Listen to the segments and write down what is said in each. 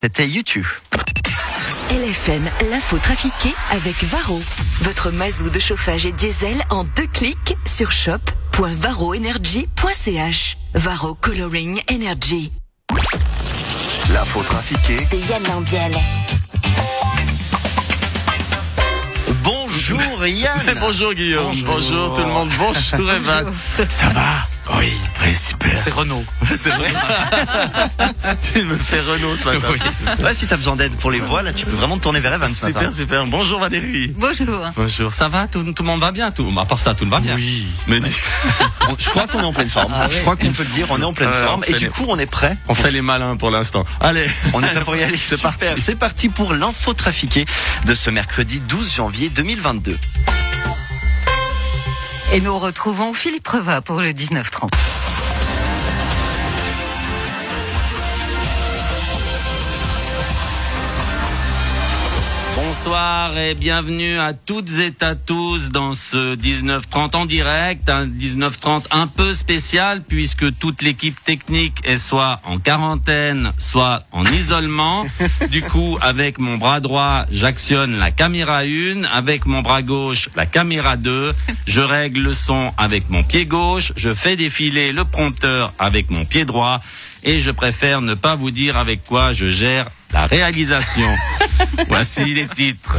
C'était YouTube. LFM, l'info trafiquée avec Varro. Votre mazou de chauffage et diesel en deux clics sur shop.varroenergy.ch. Varro Coloring Energy. L'info trafiquée De Yann Lambiel. Bonjour Yann. Bonjour Guillaume, bonjour. Bonjour. tout le monde, bonjour Evan. Ça va? Oui, oui, super. C'est Renault. C'est vrai Tu me fais Renault ce matin. Oui. Ouais, si t'as besoin d'aide pour les voix, là, tu peux vraiment te tourner vers Evan ce matin. Super, super. Bonjour Valérie. Bonjour. Bonjour, ça va? Tout, tout le monde va bien? Tout, À part ça, tout le monde va bien. Oui. Mais Je crois qu'on est en pleine forme. Ah Je crois qu'on peut le dire, on est en pleine forme. Et du les- coup, on est prêt. on fait les malins pour l'instant. Allez, On est prêt pour y aller. C'est parti. C'est parti pour l'info trafiquée de ce mercredi 12 janvier 2022. Et nous retrouvons Philippe Preva pour le 19-30. Bonsoir et bienvenue à toutes et à tous dans ce 1930 en direct, un 1930 un peu spécial puisque toute l'équipe technique est soit en quarantaine, soit en isolement. Du coup, avec mon bras droit, j'actionne la caméra 1, avec mon bras gauche, la caméra 2, je règle le son avec mon pied gauche, je fais défiler le prompteur avec mon pied droit et je préfère ne pas vous dire avec quoi je gère la réalisation. Voici les titres.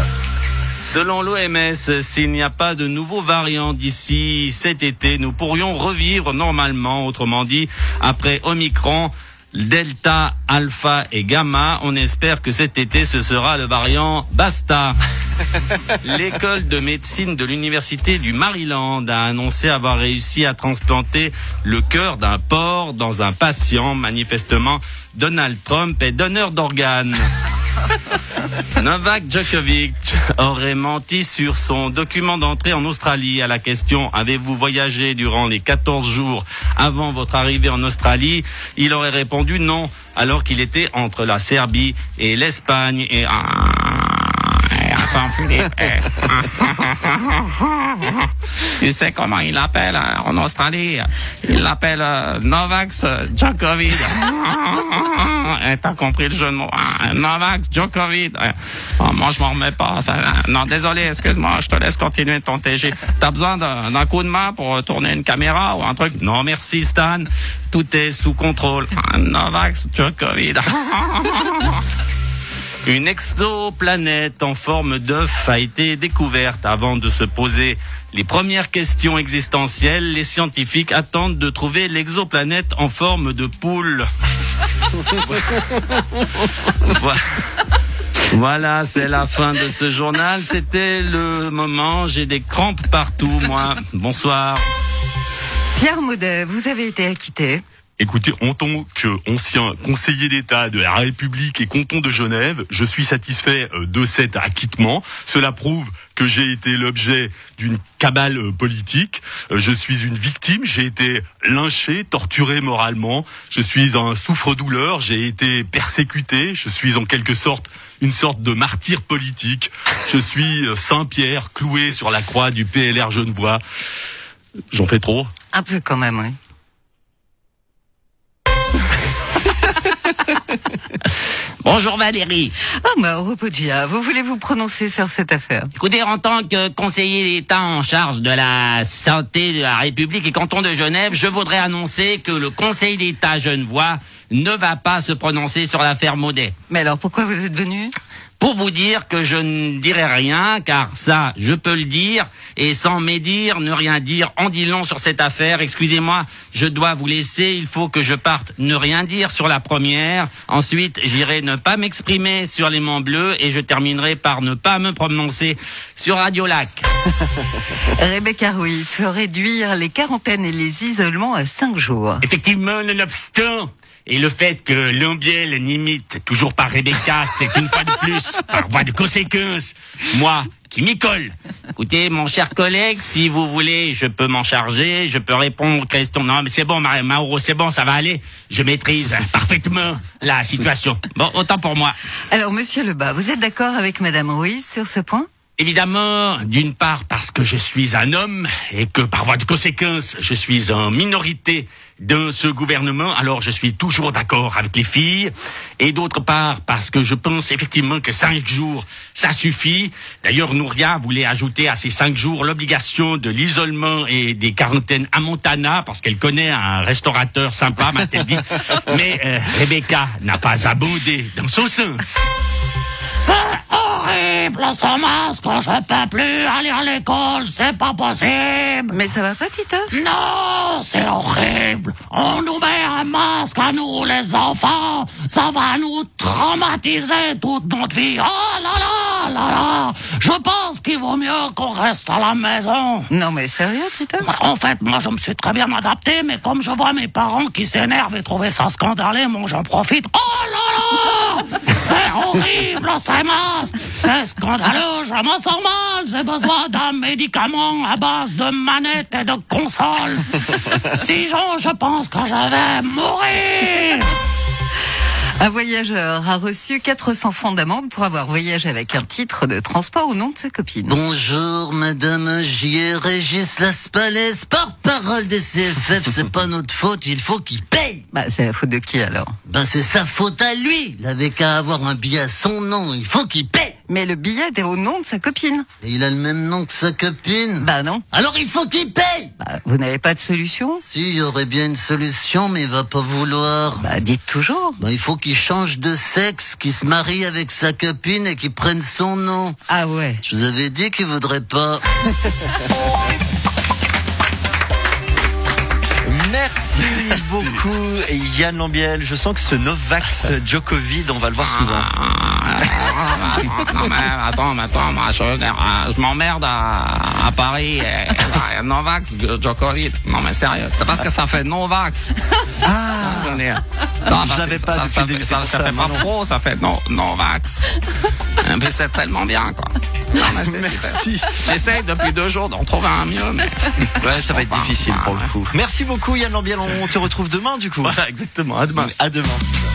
Selon l'OMS, s'il n'y a pas de nouveaux variants d'ici cet été, nous pourrions revivre normalement, autrement dit, après Omicron, Delta, Alpha et Gamma. On espère que cet été, ce sera le variant Basta. L'école de médecine de l'université du Maryland a annoncé avoir réussi à transplanter le cœur d'un porc dans un patient. Manifestement, Donald Trump est donneur d'organes. Novak Djokovic aurait menti sur son document d'entrée en Australie à la question Avez-vous voyagé durant les 14 jours avant votre arrivée en Australie? Il aurait répondu non, alors qu'il était entre la Serbie et l'Espagne et... Tu sais comment il l'appelle hein, en Australie Il l'appelle euh, Novak Djokovic. Eh, T'as compris le jeu de mots hein, Novak Djokovic. Eh, oh, moi, je m'en remets pas. Non, désolé, excuse-moi, je te laisse continuer ton TG. T'as besoin d'un d'un coup de main pour tourner une caméra ou un truc? Non, merci Stan. Tout est sous contrôle. Novak Djokovic. Une exoplanète en forme d'œuf a été découverte avant de se poser les premières questions existentielles. Les scientifiques attendent de trouver l'exoplanète en forme de poule. Voi- Voilà, c'est la fin de ce journal. C'était le moment. J'ai des crampes partout, moi. Bonsoir. Pierre Maudet, vous avez été acquitté. Écoutez, en tant qu'ancien conseiller d'État de la République et canton de Genève, je suis satisfait euh, de cet acquittement. Cela prouve que j'ai été l'objet d'une cabale euh, politique. Euh, Je suis une victime, j'ai été lynché, torturé moralement. Je suis un souffre-douleur, j'ai été persécuté. Je suis en quelque sorte une sorte de martyr politique. Je suis Saint-Pierre cloué sur la croix du PLR Genevois. J'en fais trop? Un peu quand même, oui. Bonjour Valérie. Ah, Mauro Poggia, vous voulez vous prononcer sur cette affaire Écoutez, en tant que conseiller d'État en charge de la santé de la République et canton de Genève, je voudrais annoncer que le Conseil d'État genevois ne va pas se prononcer sur l'affaire Maudet. Mais alors, pourquoi vous êtes venu? Pour vous dire que je ne dirai rien, car ça, je peux le dire, et sans médire, ne rien dire, en dit long sur cette affaire. Excusez-moi, je dois vous laisser, il faut que je parte ne rien dire sur la première. Ensuite, j'irai ne pas m'exprimer sur les Monts Bleus, et je terminerai par ne pas me prononcer sur Radio Lac. Rebecca Ruiz veut réduire les quarantaines et les isolements à 5 jours. Effectivement, nonobstant, et le fait que Lombiel n'imite toujours pas Rebecca, c'est une fois de plus, par voie de conséquence, moi qui m'y colle. Écoutez, mon cher collègue, si vous voulez, je peux m'en charger, je peux répondre aux questions. Non, mais c'est bon, Ma- Mauro, c'est bon, ça va aller. Je maîtrise parfaitement la situation. Bon, autant pour moi. Alors, monsieur Lebas, vous êtes d'accord avec Madame Ruiz sur ce point? Évidemment, d'une part parce que je suis un homme et que par voie de conséquence, je suis en minorité dans ce gouvernement, alors je suis toujours d'accord avec les filles. Et d'autre part parce que je pense effectivement que cinq jours, ça suffit. D'ailleurs, Nouria voulait ajouter à ces cinq jours l'obligation de l'isolement et des quarantaines à Montana parce qu'elle connaît un restaurateur sympa, m'a-t-elle dit. Mais euh, Rebecca n'a pas abondé dans son sens. C'est horrible ce masque, je peux plus aller à l'école, c'est pas possible. Mais ça va pas, Titoff Non, c'est horrible. On nous met un masque à nous, les enfants. Ça va nous traumatiser toute notre vie. Oh là là là là. Je pense qu'il vaut mieux qu'on reste à la maison. Non, mais sérieux, Titoff En fait, moi, je me suis très bien adapté, mais comme je vois mes parents qui s'énervent et trouver ça scandaleux, moi, j'en profite. Oh là là C'est horrible, ces masques C'est scandaleux, je me sens mal J'ai besoin d'un médicament à base de manette et de console Sinon, je pense que je vais mourir Un voyageur a reçu 400 francs d'amende pour avoir voyagé avec un titre de transport au nom de sa copine. Bonjour, madame J. Régis Laspalès, porte-parole des CFF, c'est pas notre faute, il faut qu'il paye. Bah, c'est la faute de qui alors? Ben, c'est sa faute à lui. Il avait qu'à avoir un billet à son nom, il faut qu'il paye. Mais le billet était au nom de sa copine. Et il a le même nom que sa copine? Bah non. Alors il faut qu'il paye. Bah, vous n'avez pas de solution? Si, il y aurait bien une solution, mais il va pas vouloir. Bah, dites toujours. Ben, il faut qu'il change de sexe, qu'il se marie avec sa copine et qu'il prenne son nom. Ah ouais. Je vous avais dit qu'il voudrait pas. Merci beaucoup Yann Lambiel. Je sens que ce Novax Djokovic, on va le voir souvent. non mais attends, mais attends, moi je, euh, je m'emmerde à, à Paris. Et, Novax, Djokovic. Non mais sérieux, c'est parce que ça fait Novax. Ah, dire. je l'avais pas ça, depuis ça le début, ça, fait pas non. pro, ça fait no, Novax. mais c'est tellement bien quoi. Non, mais. Merci. J'essaye depuis deux jours d'en trouver un mieux, mais. Ouais, ça va être difficile pour le coup. Merci beaucoup Yann Lambiel. On te retrouve demain du coup. Voilà, exactement. À demain. À demain.